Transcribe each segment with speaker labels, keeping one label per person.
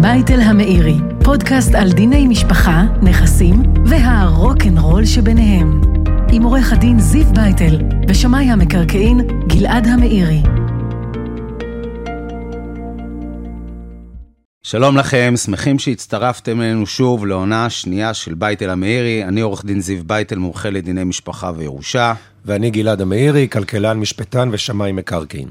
Speaker 1: בייטל המאירי, פודקאסט על דיני משפחה, נכסים והרוקנרול שביניהם. עם עורך הדין זיו בייטל ושמאי המקרקעין גלעד המאירי.
Speaker 2: שלום לכם, שמחים שהצטרפתם אלינו שוב לעונה השנייה של בייטל המאירי. אני עורך דין זיו בייטל, מומחה לדיני משפחה וירושה.
Speaker 3: ואני גלעד המאירי, כלכלן, משפטן ושמאי מקרקעין.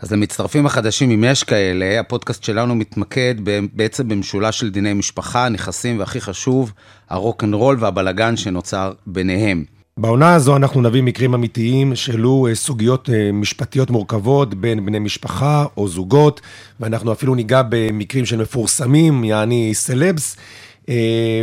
Speaker 2: אז למצטרפים החדשים, אם יש כאלה, הפודקאסט שלנו מתמקד בעצם במשולש של דיני משפחה, נכסים, והכי חשוב, הרוקנרול והבלגן שנוצר ביניהם.
Speaker 3: בעונה הזו אנחנו נביא מקרים אמיתיים שהעלו אה, סוגיות אה, משפטיות מורכבות בין בני משפחה או זוגות, ואנחנו אפילו ניגע במקרים של מפורסמים, יעני סלבס, אה,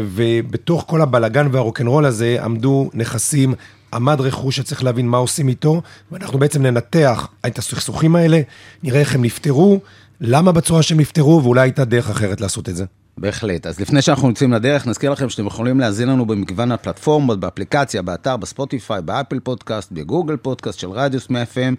Speaker 3: ובתוך כל הבלגן והרוקנרול הזה עמדו נכסים עמד רכוש שצריך להבין מה עושים איתו, ואנחנו בעצם ננתח את הסכסוכים האלה, נראה איך הם נפתרו, למה בצורה שהם נפתרו, ואולי הייתה דרך אחרת לעשות את זה.
Speaker 2: בהחלט. אז לפני שאנחנו יוצאים לדרך, נזכיר לכם שאתם יכולים להזין לנו במגוון הפלטפורמות, באפליקציה, באתר, בספוטיפיי, באפל פודקאסט, בגוגל פודקאסט של רדיוס מ-FM,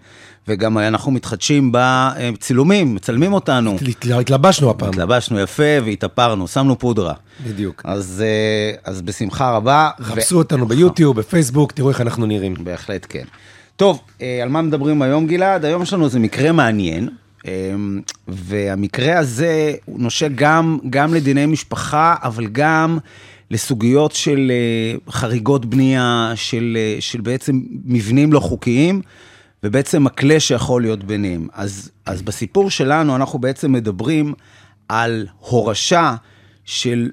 Speaker 2: וגם אנחנו מתחדשים בצילומים, מצלמים אותנו.
Speaker 3: התלבשנו הפעם.
Speaker 2: התלבשנו יפה והתאפרנו, שמנו פודרה.
Speaker 3: בדיוק.
Speaker 2: אז, אה, אז בשמחה רבה.
Speaker 3: חפשו ו... אותנו ביוטיוב, בפייסבוק, תראו איך אנחנו נראים.
Speaker 2: בהחלט כן. טוב, אה, על מה מדברים היום, גלעד? היום יש לנו איזה מקרה מעניין. אמ, והמקרה הזה נושק גם, גם לדיני משפחה, אבל גם לסוגיות של אה, חריגות בנייה, של, אה, של בעצם מבנים לא חוקיים, ובעצם הכלה שיכול להיות ביניהם. אז, אז בסיפור שלנו אנחנו בעצם מדברים על הורשה של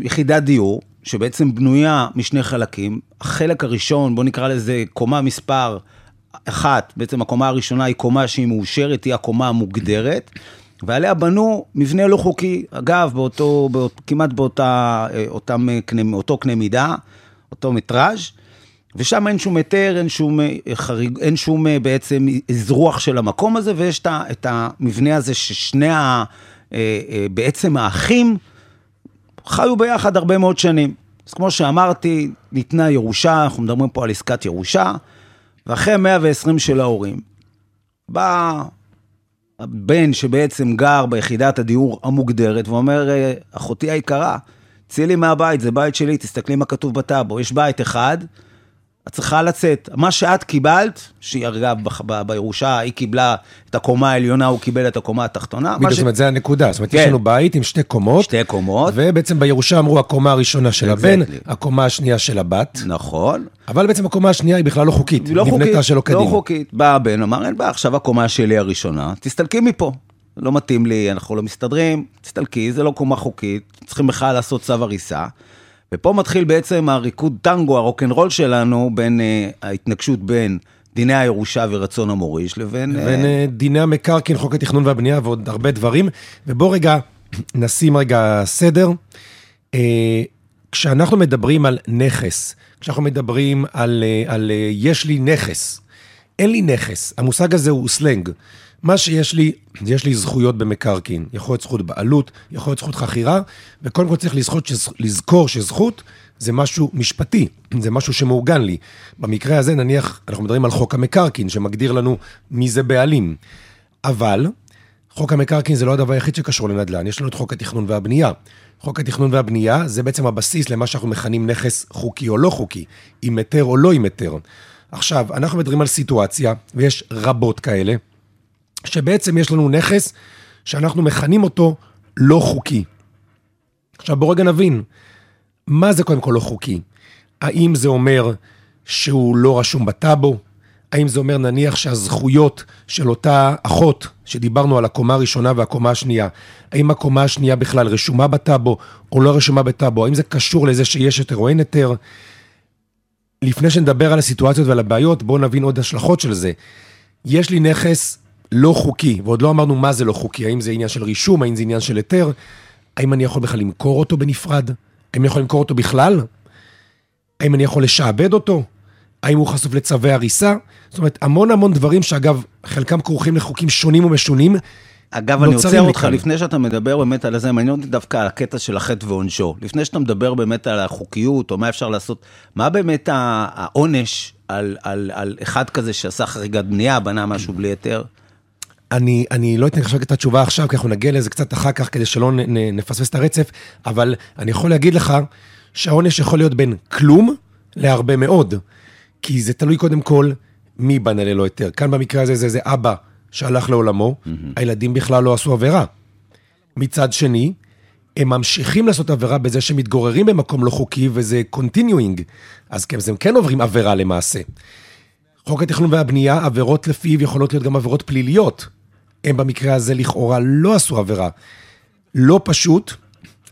Speaker 2: יחידת דיור, שבעצם בנויה משני חלקים. החלק הראשון, בואו נקרא לזה קומה מספר אחת, בעצם הקומה הראשונה היא קומה שהיא מאושרת, היא הקומה המוגדרת, ועליה בנו מבנה לא חוקי, אגב, באותו, באות, כמעט באותה, אה, אותם, אותו קנה מידה, אותו מטראז', ושם אין שום היתר, אין שום אה, חריג, אין שום אה, בעצם אזרוח של המקום הזה, ויש את המבנה הזה ששני ה... בעצם האחים חיו ביחד הרבה מאוד שנים. אז כמו שאמרתי, ניתנה ירושה, אנחנו מדברים פה על עסקת ירושה. ואחרי 120 של ההורים, בא הבן שבעצם גר ביחידת הדיור המוגדרת ואומר, אה, אחותי היקרה, צאי לי מהבית, זה בית שלי, תסתכלי מה כתוב בטאבו. יש בית אחד, את צריכה לצאת. מה שאת קיבלת, שהיא אגב בירושה, היא קיבלה את הקומה העליונה, הוא קיבל את הקומה התחתונה.
Speaker 3: בדיוק, ש... זאת אומרת, זה הנקודה. זאת אומרת, כן. יש לנו בית עם שתי קומות.
Speaker 2: שתי קומות.
Speaker 3: ובעצם בירושה אמרו הקומה הראשונה של הבן, הקומה השנייה של הבת.
Speaker 2: נכון.
Speaker 3: אבל בעצם הקומה השנייה היא בכלל לא חוקית.
Speaker 2: היא לא חוקית, שלא קדימה. לא חוקית. בא הבן, אמר, אין בעיה, עכשיו הקומה שלי הראשונה, תסתלקי מפה. לא מתאים לי, אנחנו לא מסתדרים, תסתלקי, זה לא קומה חוקית, צריכים בכלל לעשות צו הריסה. ופה מתחיל בעצם הריקוד טנגו, הרוקנרול שלנו, בין uh, ההתנגשות בין דיני הירושה ורצון המוריש לבין...
Speaker 3: לבין uh, דיני המקרקעין, חוק התכנון והבנייה ועוד הרבה דברים. ובוא רגע נשים רגע סדר. Uh, כשאנחנו מדברים על נכס, כשאנחנו מדברים על, uh, על uh, יש לי נכס, אין לי נכס, המושג הזה הוא סלנג. מה שיש לי, יש לי זכויות במקרקעין. יכול להיות זכות בעלות, יכול להיות זכות חכירה, וקודם כל צריך לזכות, לזכור שזכות זה משהו משפטי, זה משהו שמעוגן לי. במקרה הזה, נניח, אנחנו מדברים על חוק המקרקעין, שמגדיר לנו מי זה בעלים. אבל, חוק המקרקעין זה לא הדבר היחיד שקשור לנדל"ן, יש לנו את חוק התכנון והבנייה. חוק התכנון והבנייה זה בעצם הבסיס למה שאנחנו מכנים נכס חוקי או לא חוקי, עם היתר או לא עם היתר. עכשיו, אנחנו מדברים על סיטואציה, ויש רבות כאלה, שבעצם יש לנו נכס שאנחנו מכנים אותו לא חוקי. עכשיו בואו רגע נבין, מה זה קודם כל לא חוקי? האם זה אומר שהוא לא רשום בטאבו? האם זה אומר נניח שהזכויות של אותה אחות, שדיברנו על הקומה הראשונה והקומה השנייה, האם הקומה השנייה בכלל רשומה בטאבו או לא רשומה בטאבו? האם זה קשור לזה שיש היתר או אין היתר? לפני שנדבר על הסיטואציות ועל הבעיות, בואו נבין עוד השלכות של זה. יש לי נכס לא חוקי, ועוד לא אמרנו מה זה לא חוקי, האם זה עניין של רישום, האם זה עניין של היתר, האם אני יכול בכלל למכור אותו בנפרד? האם אני יכול למכור אותו בכלל? האם אני יכול לשעבד אותו? האם הוא חשוף לצווי הריסה? זאת אומרת, המון המון דברים שאגב, חלקם כרוכים לחוקים שונים ומשונים,
Speaker 2: אגב, אני עוצר אותך
Speaker 3: מכאן.
Speaker 2: לפני שאתה מדבר באמת על זה, מעניין אותי דווקא הקטע של החטא ועונשו. לפני שאתה מדבר באמת על החוקיות, או מה אפשר לעשות, מה באמת העונש על, על, על אחד כזה שעשה חריגת בנייה, בנה משהו בלי היתר?
Speaker 3: אני, אני לא אתן לך את התשובה עכשיו, כי אנחנו נגיע לזה קצת אחר כך, כדי שלא נ, נ, נפספס את הרצף, אבל אני יכול להגיד לך שהעונש יכול להיות בין כלום להרבה מאוד, כי זה תלוי קודם כל מי בנה ללא היתר. כאן במקרה הזה זה, זה אבא שהלך לעולמו, mm-hmm. הילדים בכלל לא עשו עבירה. מצד שני, הם ממשיכים לעשות עבירה בזה שהם מתגוררים במקום לא חוקי, וזה continuing, אז כן, אז הם כן עוברים עבירה למעשה. חוק התכנון והבנייה, עבירות לפיו יכולות להיות גם עבירות פליליות. הם במקרה הזה לכאורה לא עשו עבירה. לא פשוט,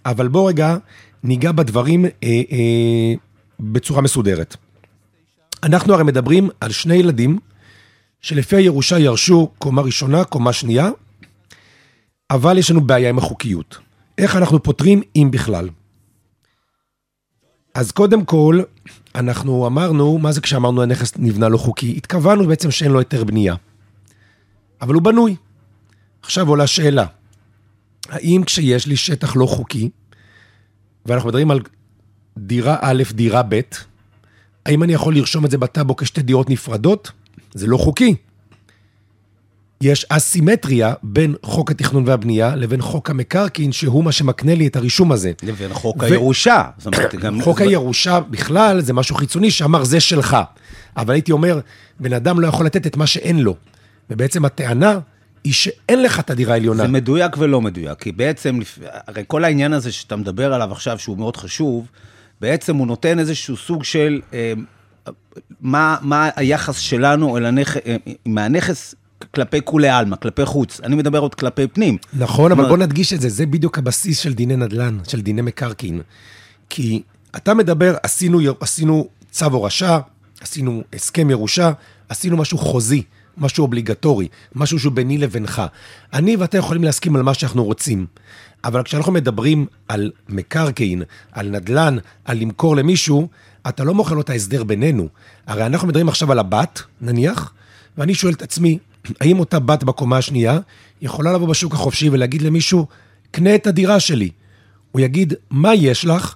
Speaker 3: אבל בוא רגע ניגע בדברים אה, אה, בצורה מסודרת. אנחנו הרי מדברים על שני ילדים שלפי הירושה ירשו קומה ראשונה, קומה שנייה, אבל יש לנו בעיה עם החוקיות. איך אנחנו פותרים, אם בכלל? אז קודם כל, אנחנו אמרנו, מה זה כשאמרנו הנכס נבנה לא חוקי? התכוונו בעצם שאין לו היתר בנייה. אבל הוא בנוי. עכשיו עולה שאלה, האם כשיש לי שטח לא חוקי, ואנחנו מדברים על דירה א', דירה ב', האם אני יכול לרשום את זה בטאבו כשתי דירות נפרדות? זה לא חוקי. יש אסימטריה בין חוק התכנון והבנייה לבין חוק המקרקעין, שהוא מה שמקנה לי את הרישום הזה.
Speaker 2: לבין חוק
Speaker 3: ו-
Speaker 2: הירושה. גם...
Speaker 3: חוק הירושה בכלל זה משהו חיצוני שאמר זה שלך. אבל הייתי אומר, בן אדם לא יכול לתת את מה שאין לו. ובעצם הטענה היא שאין לך את הדירה העליונה.
Speaker 2: זה מדויק ולא מדויק, כי בעצם, הרי כל העניין הזה שאתה מדבר עליו עכשיו, שהוא מאוד חשוב, בעצם הוא נותן איזשהו סוג של אה, מה, מה היחס שלנו אל הנכ... אה, מהנכס כלפי כולי עלמא, כלפי חוץ. אני מדבר עוד כלפי פנים.
Speaker 3: נכון, אבל
Speaker 2: זאת
Speaker 3: בוא נדגיש את זה, זה בדיוק הבסיס של דיני נדל"ן, של דיני מקרקעין. כי אתה מדבר, עשינו, עשינו צו הורשה, עשינו הסכם ירושה, עשינו משהו חוזי, משהו אובליגטורי, משהו שהוא ביני לבינך. אני ואתה יכולים להסכים על מה שאנחנו רוצים, אבל כשאנחנו מדברים על מקרקעין, על נדל"ן, על למכור למישהו, אתה לא מוכר לו את ההסדר בינינו. הרי אנחנו מדברים עכשיו על הבת, נניח, ואני שואל את עצמי, האם אותה בת בקומה השנייה יכולה לבוא בשוק החופשי ולהגיד למישהו, קנה את הדירה שלי. הוא יגיד, מה יש לך?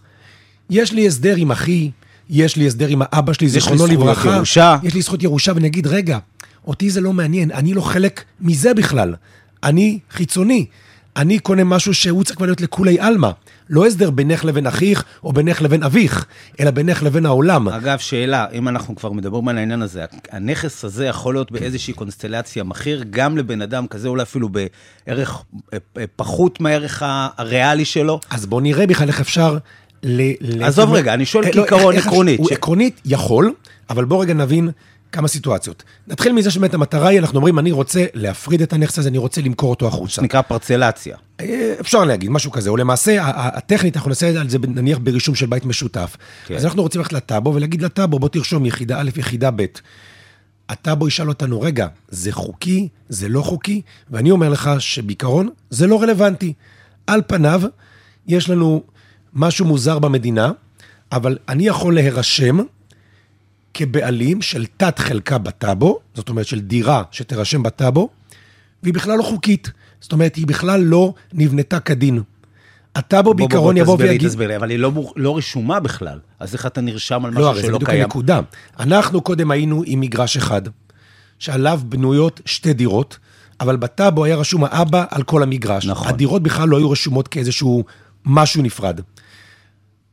Speaker 3: יש לי הסדר עם אחי, יש לי הסדר עם האבא שלי,
Speaker 2: לי
Speaker 3: זיכרונו לברכה.
Speaker 2: ירושה.
Speaker 3: יש לי זכות ירושה, ואני אגיד, רגע, אותי זה לא מעניין, אני לא חלק מזה בכלל. אני חיצוני. אני קונה משהו שהוא צריך להיות לכולי עלמא. לא הסדר בינך לבין אחיך, או בינך לבין אביך, אלא בינך לבין העולם.
Speaker 2: אגב, שאלה, אם אנחנו כבר מדברים על העניין הזה, הנכס הזה יכול להיות באיזושהי קונסטלציה מחיר גם לבן אדם כזה, אולי אפילו בערך אה, אה, פחות מהערך הריאלי שלו?
Speaker 3: אז בוא נראה בכלל איך אפשר ל...
Speaker 2: עזוב רגע, אני שואל
Speaker 3: אה, לא,
Speaker 2: כעיקרון,
Speaker 3: איך-
Speaker 2: עקרונית,
Speaker 3: עקרונית יכול, אבל בוא רגע נבין כמה סיטואציות. נתחיל מזה שבאמת המטרה היא, אנחנו אומרים, אני רוצה להפריד את הנכס הזה, אני רוצה למכור אותו החוצה.
Speaker 2: נקרא פרצלציה.
Speaker 3: אה, אפשר להגיד, משהו כזה. או למעשה, הטכנית, אנחנו נעשה על זה נניח ברישום של בית משותף.
Speaker 2: כן.
Speaker 3: אז אנחנו רוצים ללכת לטאבו ולהגיד לטאבו, בוא תרשום יחידה א', יחידה ב'. הטאבו ישאל אותנו, רגע, זה חוקי, זה לא חוקי? ואני אומר לך שבעיקרון זה לא רלוונטי. על פניו, יש לנו משהו מוזר במדינה, אבל אני יכול להירשם כבעלים של תת חלקה בטאבו, זאת אומרת של דירה שתירשם בטאבו, והיא בכלל לא חוקית. זאת אומרת, היא בכלל לא נבנתה כדין. הטאבו
Speaker 2: בוא, בוא,
Speaker 3: בעיקרון
Speaker 2: בוא,
Speaker 3: יבוא
Speaker 2: תסביר לי,
Speaker 3: ויגיד...
Speaker 2: תסביר לי, אבל היא לא, לא רשומה בכלל. אז איך אתה נרשם על
Speaker 3: לא,
Speaker 2: משהו
Speaker 3: הרי זה
Speaker 2: שלא
Speaker 3: בדיוק
Speaker 2: קיים?
Speaker 3: הנקודה. אנחנו קודם היינו עם מגרש אחד, שעליו בנויות שתי דירות, אבל בטאבו היה רשום האבא על כל המגרש.
Speaker 2: נכון.
Speaker 3: הדירות בכלל לא היו רשומות כאיזשהו משהו נפרד.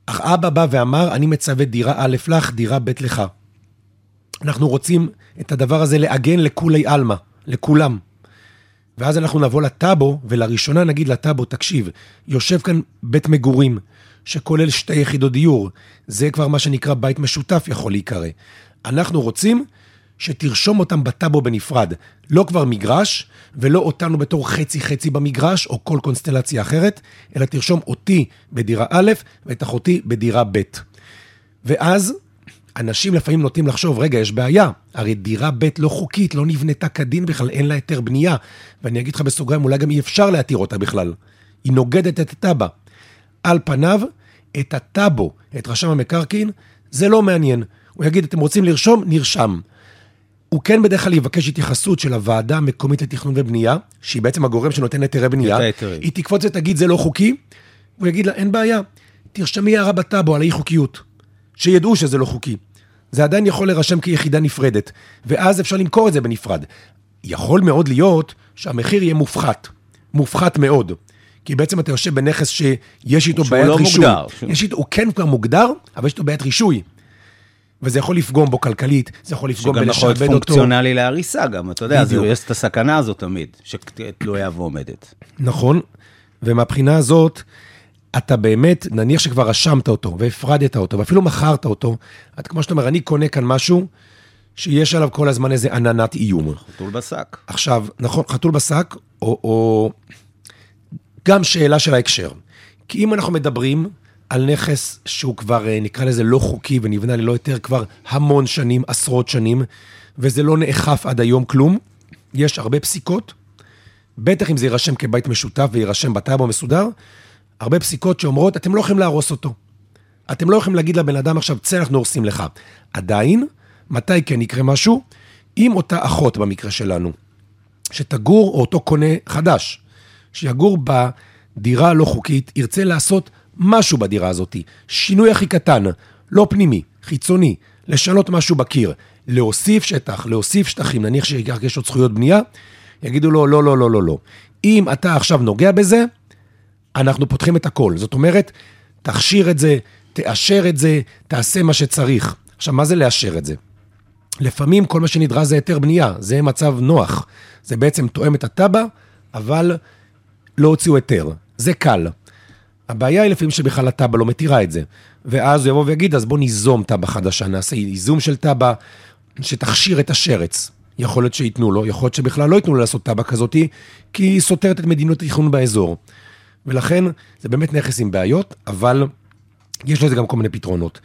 Speaker 3: אך אבא בא ואמר, אני מצווה דירה א' לך, דירה ב' לך. אנחנו רוצים את הדבר הזה לעגן לכולי עלמא, לכולם. ואז אנחנו נבוא לטאבו, ולראשונה נגיד לטאבו, תקשיב, יושב כאן בית מגורים, שכולל שתי יחידות דיור. זה כבר מה שנקרא בית משותף יכול להיקרא. אנחנו רוצים שתרשום אותם בטאבו בנפרד. לא כבר מגרש, ולא אותנו בתור חצי-חצי במגרש, או כל קונסטלציה אחרת, אלא תרשום אותי בדירה א', ואת אחותי בדירה ב'. ואז אנשים לפעמים נוטים לחשוב, רגע, יש בעיה, הרי דירה ב' לא חוקית, לא נבנתה כדין בכלל, אין לה היתר בנייה. ואני אגיד לך בסוגריים, אולי גם אי אפשר להתיר אותה בכלל. היא נוגדת את הטאבו. על פניו, את הטאבו, את רשם המקרקעין, זה לא מעניין. הוא יגיד, אתם רוצים לרשום? נרשם. הוא כן בדרך כלל יבקש התייחסות של הוועדה המקומית לתכנון ובנייה, שהיא בעצם הגורם שנותן היתרי בנייה. היא תקפוץ ותגיד, זה לא חוקי, הוא יגיד לה, אין בעיה, תרשמי הערה בטאבו על האי חוקיות. שידעו שזה לא חוקי. זה עדיין יכול להירשם כיחידה נפרדת, ואז אפשר למכור את זה בנפרד. יכול מאוד להיות שהמחיר יהיה מופחת, מופחת מאוד. כי בעצם אתה יושב בנכס שיש איתו
Speaker 2: שהוא
Speaker 3: בעיית
Speaker 2: לא
Speaker 3: רישוי.
Speaker 2: מוגדר.
Speaker 3: יש איתו, הוא כן כבר מוגדר, אבל יש איתו בעיית רישוי. וזה יכול לפגום בו כלכלית, זה יכול לפגום
Speaker 2: שגם יכול להיות
Speaker 3: בלשעבד אותו.
Speaker 2: פונקציונלי להריסה גם, אתה יודע,
Speaker 3: בדיוק.
Speaker 2: יש את הסכנה הזאת תמיד, שתלויה ועומדת.
Speaker 3: נכון, ומהבחינה הזאת, אתה באמת, נניח שכבר רשמת אותו, והפרדת אותו, ואפילו מכרת אותו, אתה כמו שאתה אומר, אני קונה כאן משהו שיש עליו כל הזמן איזה עננת איום.
Speaker 2: חתול בשק.
Speaker 3: עכשיו, נכון, חתול בשק, או, או גם שאלה של ההקשר. כי אם אנחנו מדברים על נכס שהוא כבר, אה, נקרא לזה לא חוקי ונבנה ללא היתר כבר המון שנים, עשרות שנים, וזה לא נאכף עד היום כלום, יש הרבה פסיקות, בטח אם זה יירשם כבית משותף ויירשם בטאבו מסודר, הרבה פסיקות שאומרות, אתם לא יכולים להרוס אותו. אתם לא יכולים להגיד לבן אדם עכשיו, צא, אנחנו הורסים לך. עדיין, מתי כן יקרה משהו? אם אותה אחות במקרה שלנו, שתגור, או אותו קונה חדש, שיגור בדירה הלא חוקית, ירצה לעשות משהו בדירה הזאת. שינוי הכי קטן, לא פנימי, חיצוני, לשנות משהו בקיר, להוסיף שטח, להוסיף שטחים, נניח שיש עוד זכויות בנייה, יגידו לו, לא, לא, לא, לא, לא. אם אתה עכשיו נוגע בזה, אנחנו פותחים את הכל. זאת אומרת, תכשיר את זה, תאשר את זה, תעשה מה שצריך. עכשיו, מה זה לאשר את זה? לפעמים כל מה שנדרש זה היתר בנייה, זה מצב נוח. זה בעצם תואם את התב"ע, אבל לא הוציאו היתר. זה קל. הבעיה היא לפעמים שבכלל התב"ע לא מתירה את זה. ואז הוא יבוא ויגיד, אז בוא ניזום תב"ע חדשה, נעשה ייזום של תב"ע שתכשיר את השרץ. יכול להיות שייתנו לו, יכול להיות שבכלל לא ייתנו לו לעשות תב"ע כזאת, כי היא סותרת את מדיניות התכנון באזור. ולכן זה באמת נכס עם בעיות, אבל יש לזה גם כל מיני פתרונות.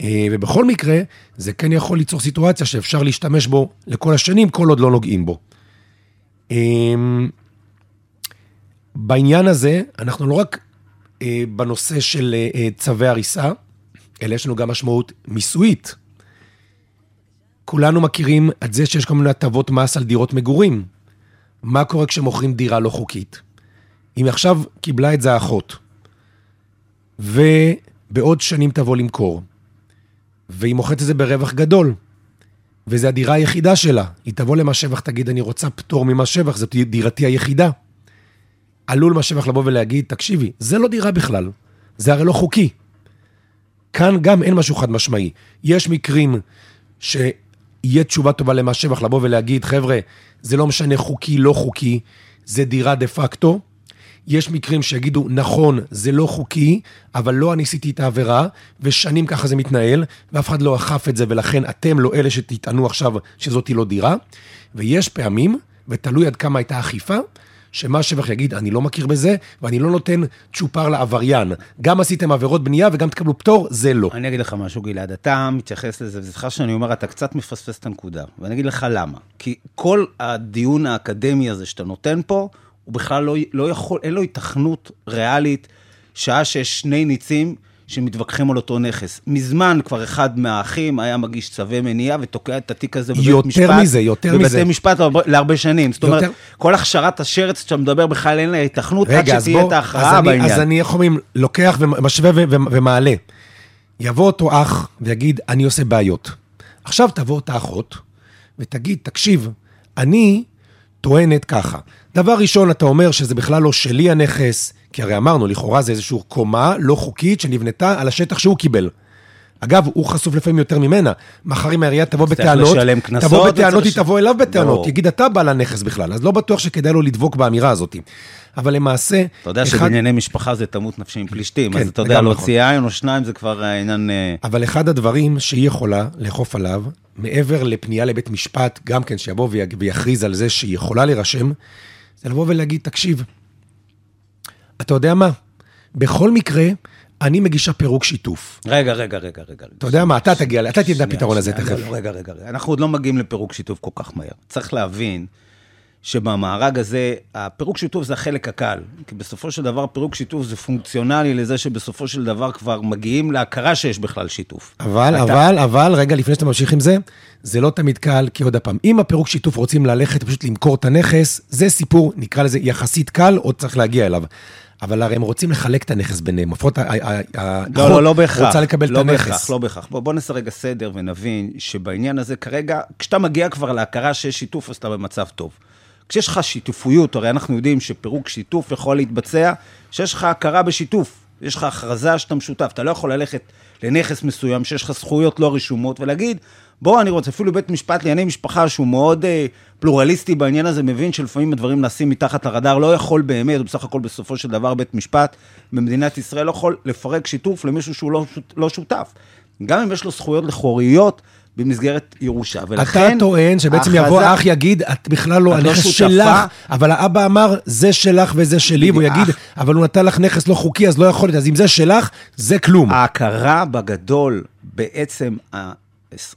Speaker 3: אה, ובכל מקרה, זה כן יכול ליצור סיטואציה שאפשר להשתמש בו לכל השנים, כל עוד לא נוגעים בו. אמ, בעניין הזה, אנחנו לא רק אה, בנושא של אה, אה, צווי הריסה, אלא יש לנו גם משמעות מיסויית. כולנו מכירים את זה שיש כל מיני הטבות מס על דירות מגורים. מה קורה כשמוכרים דירה לא חוקית? אם עכשיו קיבלה את זה האחות, ובעוד שנים תבוא למכור, והיא מוכרת את זה ברווח גדול, וזו הדירה היחידה שלה, היא תבוא למס שבח, תגיד, אני רוצה פטור ממס שבח, זאת דירתי היחידה. עלול מס שבח לבוא ולהגיד, תקשיבי, זה לא דירה בכלל, זה הרי לא חוקי. כאן גם אין משהו חד משמעי. יש מקרים שיהיה תשובה טובה למס שבח לבוא ולהגיד, חבר'ה, זה לא משנה חוקי, לא חוקי, זה דירה דה פקטו. יש מקרים שיגידו, נכון, זה לא חוקי, אבל לא אני עשיתי את העבירה, ושנים ככה זה מתנהל, ואף אחד לא אכף את זה, ולכן אתם לא אלה שתטענו עכשיו שזאתי לא דירה. ויש פעמים, ותלוי עד כמה הייתה אכיפה, שמה שבח יגיד, אני לא מכיר בזה, ואני לא נותן צ'ופר לעבריין. גם עשיתם עבירות בנייה וגם תקבלו פטור, זה לא.
Speaker 2: אני אגיד לך משהו, גלעד, אתה מתייחס לזה, וסליחה שאני אומר, אתה קצת מפספס את הנקודה, ואני אגיד לך למה. כי כל הדיון האקדמי הזה שאתה נותן פה, הוא בכלל לא, לא יכול, אין לו התכנות ריאלית, שעה שיש שני ניצים שמתווכחים על אותו נכס. מזמן כבר אחד מהאחים היה מגיש צווי מניעה ותוקע את התיק הזה בבית
Speaker 3: יותר
Speaker 2: משפט.
Speaker 3: מזה, יותר
Speaker 2: בבתי
Speaker 3: מזה.
Speaker 2: משפט להרבה- שנים. זאת אומרת,
Speaker 3: יותר-
Speaker 2: כל הכשרת השרץ שאתה מדבר בכלל אין לה התכנות עד
Speaker 3: רגע, אז
Speaker 2: שתהיה
Speaker 3: בוא,
Speaker 2: את ההכרעה
Speaker 3: אז אני,
Speaker 2: בעניין.
Speaker 3: אז אני, איך אומרים, לוקח ומשווה ו- ו- ומעלה. יבוא אותו אח ויגיד, אני עושה בעיות. עכשיו תבוא אותה אחות ותגיד, תקשיב, אני טוענת ככה. דבר ראשון, אתה אומר שזה בכלל לא שלי הנכס, כי הרי אמרנו, לכאורה זה איזושהי קומה לא חוקית שנבנתה על השטח שהוא קיבל. אגב, הוא חשוף לפעמים יותר ממנה. מחר אם העירייה תבוא בטענות, תבוא בטענות, היא
Speaker 2: לש-
Speaker 3: תבוא אליו בטענות. יגיד, אתה בעל הנכס בכלל, אז לא בטוח שכדאי לו לדבוק באמירה הזאת. אבל למעשה,
Speaker 2: אתה יודע
Speaker 3: אחד-
Speaker 2: שבענייני משפחה זה תמות נפשי עם פלישתים,
Speaker 3: כן,
Speaker 2: אז אתה יודע, להוציא עין או שניים זה כבר העניין... אה,
Speaker 3: אבל אחד הדברים שהיא יכולה לאכוף עליו, מעבר לפנייה לבית משפט, גם כן שיבוא ויכריז על זה שהיא יכולה להירשם, זה לבוא ולהגיד, תקשיב, אתה יודע מה? בכל מקרה, אני מגישה פירוק שיתוף.
Speaker 2: רגע, רגע, רגע, רגע.
Speaker 3: אתה יודע מה, אתה תגיע, אתה תדע לפתרון הזה תכף.
Speaker 2: לא, לא, רגע, רגע, רגע. אנחנו עוד לא מגיעים לפירוק שיתוף כל כך מהר. צריך להבין שבמארג הזה, הפירוק שיתוף זה החלק הקל. כי בסופו של דבר, פירוק שיתוף זה פונקציונלי לזה שבסופו של דבר כבר מגיעים להכרה שיש בכלל שיתוף.
Speaker 3: אבל,
Speaker 2: אתה-
Speaker 3: אבל, אבל, רגע, לפני שאתה ממשיך עם זה, זה לא תמיד קל, כי עוד פעם, אם הפירוק שיתוף רוצים ללכת פשוט למכור את הנכס, זה סיפור, נקרא לזה יחסית קל, עוד צריך להגיע אליו. אבל הרי הם רוצים לחלק את הנכס ביניהם. לפחות
Speaker 2: לא,
Speaker 3: האחות
Speaker 2: לא, לא בהכרח.
Speaker 3: רוצה לקבל
Speaker 2: לא
Speaker 3: את הנכס.
Speaker 2: בהכרח, לא בהכרח. בוא, בוא נעשה רגע סדר ונבין שבעניין הזה כרגע, כשאתה מגיע כבר להכרה שיש שיתוף, אז אתה במצב טוב. כשיש לך שיתופיות, הרי אנחנו יודעים שפירוק שיתוף יכול להתבצע, כשיש לך הכרה בשיתוף, יש לך הכרזה שאתה משותף, אתה לא יכול ללכת לנכס מסוים שיש לך זכויות לא רשומות ולהגיד, בוא, אני רוצה, אפילו בית משפט לענייני משפחה שהוא מאוד אה, פלורליסטי בעניין הזה, מבין שלפעמים הדברים נעשים מתחת לרדאר, לא יכול באמת, בסך הכל בסופו של דבר בית משפט במדינת ישראל לא יכול לפרק שיתוף למישהו שהוא לא, לא שותף. גם אם יש לו זכויות לכאוריות במסגרת ירושה. ולכן...
Speaker 3: אתה טוען שבעצם
Speaker 2: ההכרזה-
Speaker 3: יבוא אח יגיד, את בכלל לא,
Speaker 2: לא
Speaker 3: הנכס
Speaker 2: שותפה."
Speaker 3: שלך, אבל האבא אמר, זה שלך וזה שלי, והוא. יגיד, אבל הוא נתן לך נכס לא חוקי, אז לא יכול להיות, אז אם זה שלך, זה כלום.
Speaker 2: ההכרה בגדול, בעצם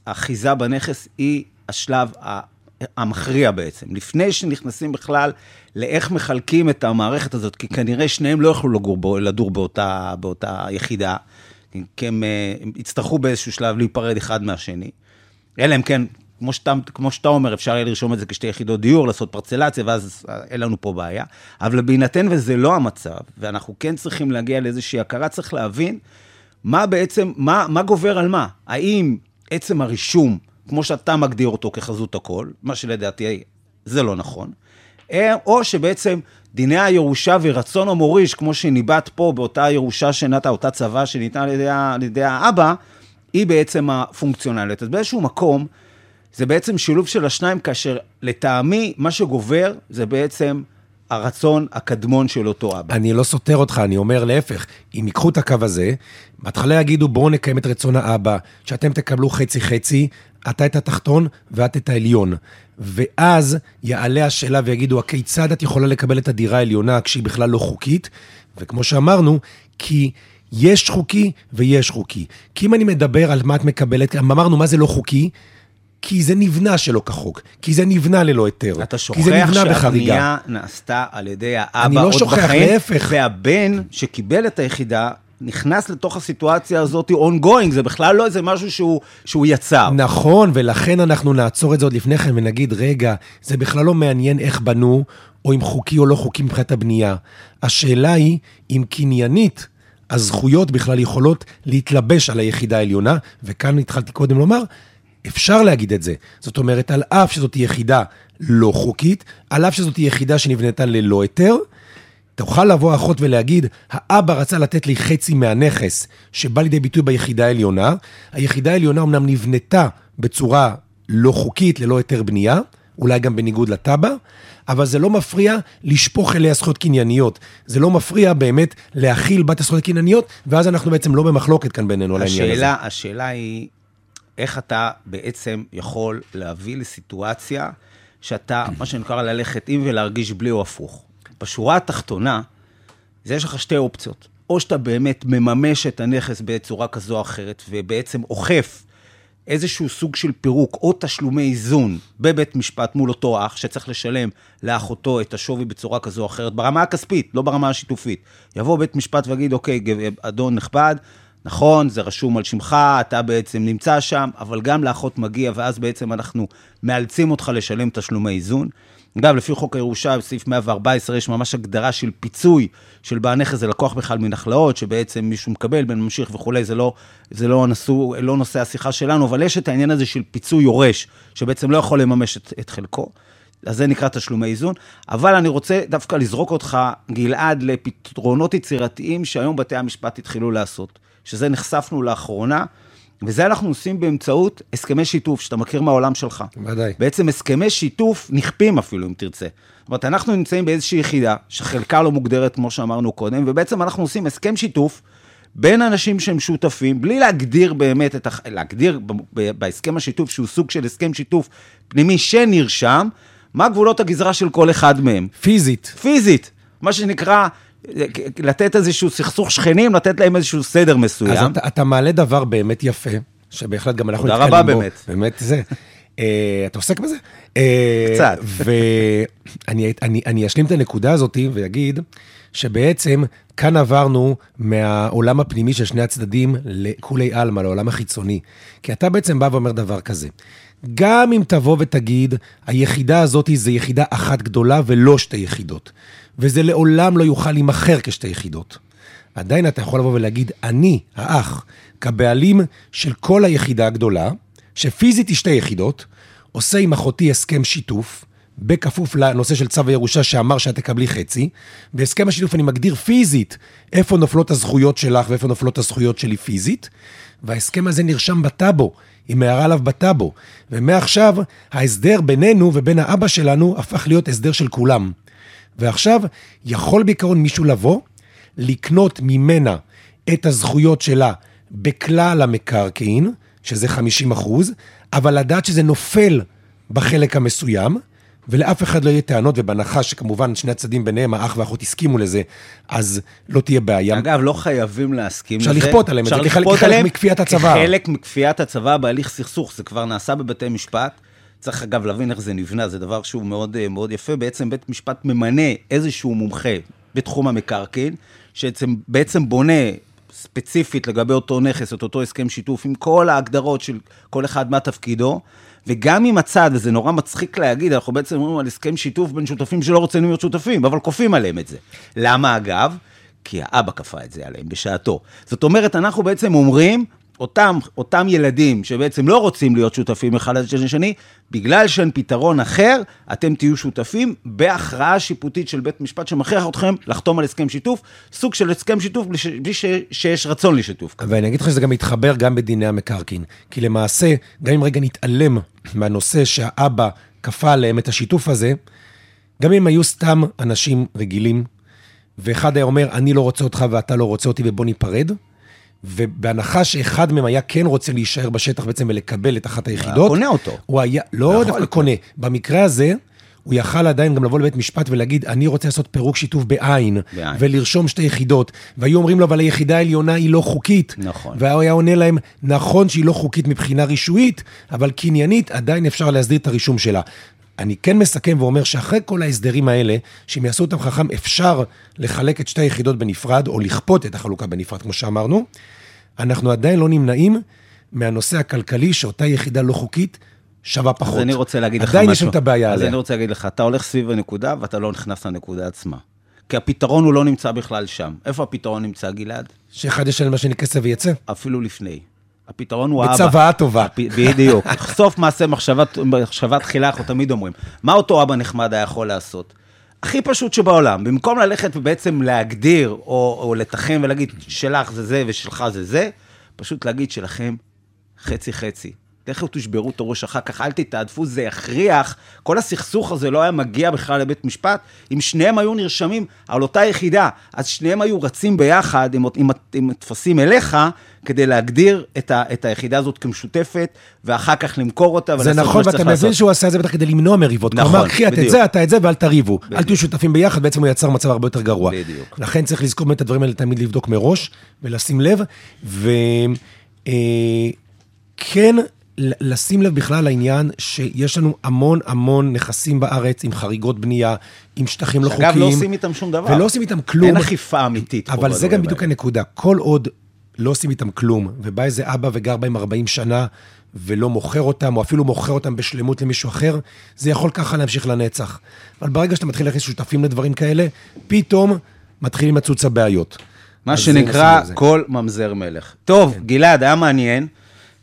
Speaker 2: האחיזה בנכס היא השלב המכריע בעצם. לפני שנכנסים בכלל לאיך מחלקים את המערכת הזאת, כי כנראה שניהם לא יוכלו לגור, לדור באותה, באותה יחידה, כי הם, אה, הם יצטרכו באיזשהו שלב להיפרד אחד מהשני. אלא אם כן, כמו שאתה, כמו שאתה אומר, אפשר יהיה לרשום את זה כשתי יחידות דיור, לעשות פרצלציה, ואז אין לנו פה בעיה. אבל בהינתן וזה לא המצב, ואנחנו כן צריכים להגיע לאיזושהי הכרה, צריך להבין מה בעצם, מה, מה גובר על מה. האם עצם הרישום, כמו שאתה מגדיר אותו כחזות הכל, מה שלדעתי זה לא נכון, אה, או שבעצם דיני הירושה ורצון המוריש, כמו שניבט פה באותה ירושה שנתה, אותה צבא שניתנה על ידי האבא, היא בעצם הפונקציונלית. אז באיזשהו מקום, זה בעצם שילוב של השניים, כאשר לטעמי, מה שגובר זה בעצם הרצון הקדמון של אותו אבא.
Speaker 3: אני לא סותר אותך, אני אומר להפך. אם ייקחו את הקו הזה, בהתחלה יגידו, בואו נקיים את רצון האבא, שאתם תקבלו חצי-חצי, אתה את התחתון ואת את העליון. ואז יעלה השאלה ויגידו, הכיצד את יכולה לקבל את הדירה העליונה כשהיא בכלל לא חוקית? וכמו שאמרנו, כי יש חוקי ויש חוקי. כי אם אני מדבר על מה את מקבלת, אמרנו מה זה לא חוקי, כי זה נבנה שלא כחוק, כי זה נבנה ללא היתר,
Speaker 2: אתה
Speaker 3: כי זה
Speaker 2: שוכח
Speaker 3: נבנה בחריגה.
Speaker 2: שהבנייה נעשתה על ידי האבא
Speaker 3: אני לא
Speaker 2: עוד
Speaker 3: שוכח, להפך.
Speaker 2: והבן שקיבל את היחידה, נכנס לתוך הסיטואציה הזאת ongoing, זה בכלל לא איזה משהו שהוא, שהוא יצר.
Speaker 3: נכון, ולכן אנחנו נעצור את זה עוד לפני כן ונגיד, רגע, זה בכלל לא מעניין איך בנו, או אם חוקי או לא חוקי מבחינת הבנייה. השאלה היא, אם קניינית, הזכויות בכלל יכולות להתלבש על היחידה העליונה, וכאן התחלתי קודם לומר, אפשר להגיד את זה. זאת אומרת, על אף שזאת יחידה לא חוקית, על אף שזאת יחידה שנבנתה ללא היתר, תוכל לבוא אחות ולהגיד, האבא רצה לתת לי חצי מהנכס שבא לידי ביטוי ביחידה העליונה. היחידה העליונה אמנם נבנתה בצורה לא חוקית, ללא היתר בנייה, אולי גם בניגוד לתב"ע, אבל זה לא מפריע לשפוך אליה זכויות קנייניות. זה לא מפריע באמת להכיל בת הזכויות הקנייניות, ואז אנחנו בעצם לא במחלוקת כאן בינינו על העניין הזה.
Speaker 2: השאלה, היא, איך אתה בעצם יכול להביא לסיטואציה שאתה, מה שנקרא ללכת עם ולהרגיש בלי או הפוך. בשורה התחתונה, זה יש לך שתי אופציות. או שאתה באמת מממש את הנכס בצורה כזו או אחרת, ובעצם אוכף איזשהו סוג של פירוק או תשלומי איזון בבית משפט מול אותו אח, שצריך לשלם לאחותו את השווי בצורה כזו או אחרת, ברמה הכספית, לא ברמה השיתופית. יבוא בית משפט ויגיד, אוקיי, אדון נכבד, נכון, זה רשום על שמך, אתה בעצם נמצא שם, אבל גם לאחות מגיע, ואז בעצם אנחנו מאלצים אותך לשלם תשלומי איזון. אגב, לפי חוק הירושה, בסעיף 114, יש ממש הגדרה של פיצוי של בעל נכס, זה לקוח בכלל מנחלאות, שבעצם מישהו מקבל, בן ממשיך וכולי, זה לא, זה לא, נשוא, לא נושא השיחה שלנו, אבל יש את העניין הזה של פיצוי יורש, שבעצם לא יכול לממש את, את חלקו. אז זה נקרא תשלומי איזון. אבל אני רוצה דווקא לזרוק אותך, גלעד, לפתרונות יצירתיים שהיום בתי המשפט התחילו לעשות. שזה נחשפנו לאחרונה, וזה אנחנו עושים באמצעות הסכמי שיתוף, שאתה מכיר מהעולם שלך.
Speaker 3: ודאי.
Speaker 2: בעצם הסכמי שיתוף נכפים אפילו, אם תרצה. זאת אומרת, אנחנו נמצאים באיזושהי יחידה, שחלקה לא מוגדרת, כמו שאמרנו קודם, ובעצם אנחנו עושים הסכם שיתוף בין אנשים שהם שותפים, בלי להגדיר באמת את ה... להגדיר ב- ב- בהסכם השיתוף, שהוא סוג של הסכם שיתוף פנימי שנרשם, מה גבולות הגזרה של כל אחד מהם.
Speaker 3: פיזית.
Speaker 2: פיזית, מה שנקרא, לתת איזשהו סכסוך שכנים, לתת להם איזשהו סדר מסוים.
Speaker 3: אז אתה, אתה מעלה דבר באמת יפה, שבהחלט גם אנחנו
Speaker 2: תודה
Speaker 3: נתקלים
Speaker 2: רבה,
Speaker 3: בו.
Speaker 2: באמת.
Speaker 3: באמת זה. אה, אתה עוסק בזה? אה,
Speaker 2: קצת.
Speaker 3: ואני אני, אני אשלים את הנקודה הזאת ואגיד שבעצם כאן עברנו מהעולם הפנימי של שני הצדדים לכולי עלמא, לעולם החיצוני. כי אתה בעצם בא ואומר דבר כזה, גם אם תבוא ותגיד, היחידה הזאת זה יחידה אחת גדולה ולא שתי יחידות, וזה לעולם לא יוכל להימכר כשתי יחידות. עדיין אתה יכול לבוא ולהגיד, אני, האח, כבעלים של כל היחידה הגדולה, שפיזית היא שתי יחידות, עושה עם אחותי הסכם שיתוף, בכפוף לנושא של צו הירושה שאמר שאת תקבלי חצי. בהסכם השיתוף אני מגדיר פיזית איפה נופלות הזכויות שלך ואיפה נופלות הזכויות שלי פיזית, וההסכם הזה נרשם בטאבו, עם הערה עליו בטאבו. ומעכשיו, ההסדר בינינו ובין האבא שלנו הפך להיות הסדר של כולם. ועכשיו, יכול בעיקרון מישהו לבוא, לקנות ממנה את הזכויות שלה בכלל המקרקעין, שזה 50 אחוז, אבל לדעת שזה נופל בחלק המסוים, ולאף אחד לא יהיה טענות, ובהנחה שכמובן שני הצדדים ביניהם, האח והאחות הסכימו לזה, אז לא תהיה בעיה.
Speaker 2: אגב, לא חייבים להסכים לזה.
Speaker 3: אפשר לכפות עליהם את זה, כחלק- מכפיית הצבא.
Speaker 2: כחלק מכפיית הצבא בהליך סכסוך, זה כבר נעשה בבתי משפט. צריך אגב להבין איך זה נבנה, זה דבר שהוא מאוד, אה, מאוד יפה. בעצם בית משפט ממנה איזשהו מומחה בתחום המקרקעין, שבעצם בונה ספציפית לגבי אותו נכס, את אותו הסכם שיתוף, עם כל ההגדרות של כל אחד מה תפקידו, וגם עם הצד, וזה נורא מצחיק להגיד, אנחנו בעצם אומרים על הסכם שיתוף בין שותפים שלא רוצים להיות שותפים, אבל כופים עליהם את זה. למה אגב? כי האבא כפה את זה עליהם בשעתו. זאת אומרת, אנחנו בעצם אומרים, אותם, אותם ילדים שבעצם לא רוצים להיות שותפים אחד של השני, בגלל שאין פתרון אחר, אתם תהיו שותפים בהכרעה שיפוטית של בית משפט שמכריח אתכם לחתום על הסכם שיתוף, סוג של הסכם שיתוף בלי, ש, בלי ש, שיש רצון לשיתוף.
Speaker 3: ואני אגיד לך שזה גם מתחבר גם בדיני המקרקעין. כי למעשה, גם אם רגע נתעלם מהנושא שהאבא כפה עליהם את השיתוף הזה, גם אם היו סתם אנשים רגילים, ואחד היה אומר, אני לא רוצה אותך ואתה לא רוצה אותי ובוא ניפרד, ובהנחה שאחד מהם היה כן רוצה להישאר בשטח בעצם ולקבל את אחת היחידות,
Speaker 2: קונה אותו.
Speaker 3: הוא היה, לא
Speaker 2: יכול
Speaker 3: דווקא. קונה, במקרה הזה, הוא יכל עדיין גם לבוא לבית משפט ולהגיד, אני רוצה לעשות פירוק שיתוף בעין,
Speaker 2: בעין.
Speaker 3: ולרשום שתי יחידות. והיו אומרים לו, אבל היחידה העליונה היא לא חוקית.
Speaker 2: נכון.
Speaker 3: והוא היה עונה להם, נכון שהיא לא חוקית מבחינה רישויית, אבל קניינית עדיין אפשר להסדיר את הרישום שלה. אני כן מסכם ואומר שאחרי כל ההסדרים האלה, שאם יעשו אותם חכם, אפשר לחלק את שתי היחידות בנפרד, או לכפות את החלוקה בנפרד, כמו שאמרנו. אנחנו עדיין לא נמנעים מהנושא הכלכלי שאותה יחידה לא חוקית שווה פחות.
Speaker 2: אז אני רוצה להגיד לך משהו.
Speaker 3: עדיין יש לנו את הבעיה
Speaker 2: אז
Speaker 3: עליה.
Speaker 2: אני רוצה להגיד לך, אתה הולך סביב הנקודה ואתה לא נכנס לנקודה עצמה. כי הפתרון הוא לא נמצא בכלל שם. איפה הפתרון נמצא, גלעד?
Speaker 3: שאחד ישלם מה שאני כסף ויצא.
Speaker 2: אפילו לפני. הפתרון הוא האבא.
Speaker 3: בצוואה טובה.
Speaker 2: הפ- בדיוק. סוף מעשה מחשבה תחילה, אנחנו תמיד אומרים. מה אותו אבא נחמד היה יכול לעשות? הכי פשוט שבעולם, במקום ללכת ובעצם להגדיר או, או לתחם ולהגיד שלך זה זה ושלך זה זה, פשוט להגיד שלכם חצי-חצי. לכו תשברו את הראש אחר כך, אל תתעדפו, זה יכריח. כל הסכסוך הזה לא היה מגיע בכלל לבית משפט, אם שניהם היו נרשמים על אותה יחידה, אז שניהם היו רצים ביחד עם, עם, עם טפסים אליך, כדי להגדיר את, ה, את היחידה הזאת כמשותפת, ואחר כך למכור אותה
Speaker 3: זה
Speaker 2: ולעשות
Speaker 3: נכון,
Speaker 2: מה שצריך
Speaker 3: ואתה מבין. שהוא עשה את זה בטח כדי למנוע מריבות.
Speaker 2: נכון,
Speaker 3: כלומר, קחי את. זה, אתה את זה, ואל תריבו. אל
Speaker 2: בדיוק.
Speaker 3: תהיו שותפים ביחד, בעצם הוא יצר מצב הרבה יותר גרוע.
Speaker 2: בדיוק.
Speaker 3: לכן צריך לזכור את הדברים האלה תמיד לבדוק מראש, ולשים לב, וכן לשים לב בכלל לעניין שיש לנו המון המון נכסים בארץ עם חריגות בנייה, עם שטחים לא חוקיים.
Speaker 2: אגב, לא עושים איתם שום דבר.
Speaker 3: ולא עושים איתם כלום.
Speaker 2: אין אכיפה אמיתית.
Speaker 3: אבל זה גם בדיוק. הנקודה. כל עוד לא עושים איתם כלום, ובא איזה אבא וגר בהם 40 שנה, ולא מוכר אותם, או אפילו מוכר אותם בשלמות למישהו אחר, זה יכול ככה להמשיך לנצח. אבל ברגע שאתה מתחיל להכניס שותפים לדברים כאלה, פתאום מתחילים לצוץ הבעיות.
Speaker 2: מה שנקרא. כל ממזר מלך. טוב, גלעד, היה מעניין.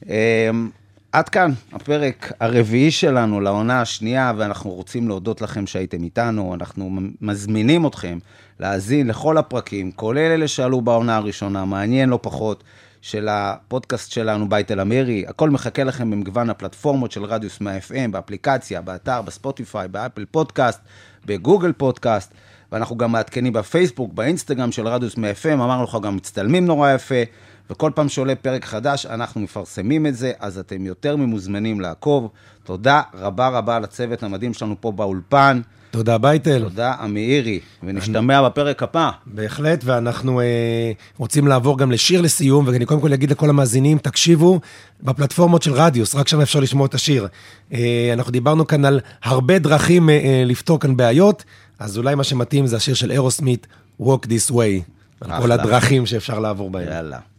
Speaker 2: אמ, עד כאן הפרק הרביעי שלנו לעונה השנייה, ואנחנו רוצים להודות לכם שהייתם איתנו. אנחנו מזמינים אתכם להאזין לכל הפרקים, כולל אלה שעלו בעונה הראשונה, מעניין לא פחות, של הפודקאסט שלנו, בית אל אמרי. הכל מחכה לכם במגוון הפלטפורמות של רדיוס 100 FM, באפליקציה, באתר, בספוטיפיי, באפל פודקאסט, בגוגל פודקאסט. ואנחנו גם מעדכנים בפייסבוק, באינסטגרם של רדיוס מאה FM, אמרנו לך גם מצטלמים נורא יפה, וכל פעם שעולה פרק חדש, אנחנו מפרסמים את זה, אז אתם יותר ממוזמנים לעקוב. תודה רבה רבה לצוות המדהים שלנו פה באולפן,
Speaker 3: תודה בייטל.
Speaker 2: תודה, עמירי, ונשתמע בפרק הבא.
Speaker 3: בהחלט, ואנחנו אה, רוצים לעבור גם לשיר לסיום, ואני קודם כל אגיד לכל המאזינים, תקשיבו בפלטפורמות של רדיוס, רק שם אפשר לשמוע את השיר. אה, אנחנו דיברנו כאן על הרבה דרכים אה, אה, לפתור כאן בעיות, אז אולי מה שמתאים זה השיר של אירוסמית, Walk This Way, על כל
Speaker 2: אחלה.
Speaker 3: הדרכים שאפשר לעבור בהם.
Speaker 2: יאללה.